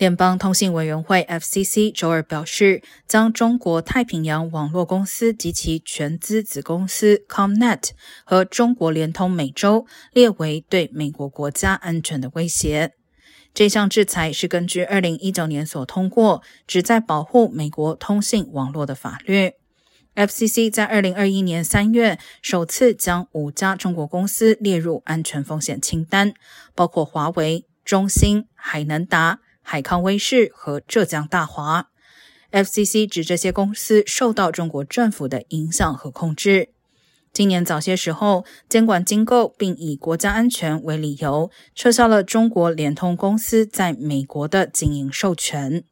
联邦通信委员会 （FCC） 周二表示，将中国太平洋网络公司及其全资子公司 ComNet 和中国联通美洲列为对美国国家安全的威胁。这项制裁是根据2019年所通过、旨在保护美国通信网络的法律。FCC 在2021年3月首次将五家中国公司列入安全风险清单，包括华为、中兴、海能达。海康威视和浙江大华，FCC 指这些公司受到中国政府的影响和控制。今年早些时候，监管机构并以国家安全为理由，撤销了中国联通公司在美国的经营授权。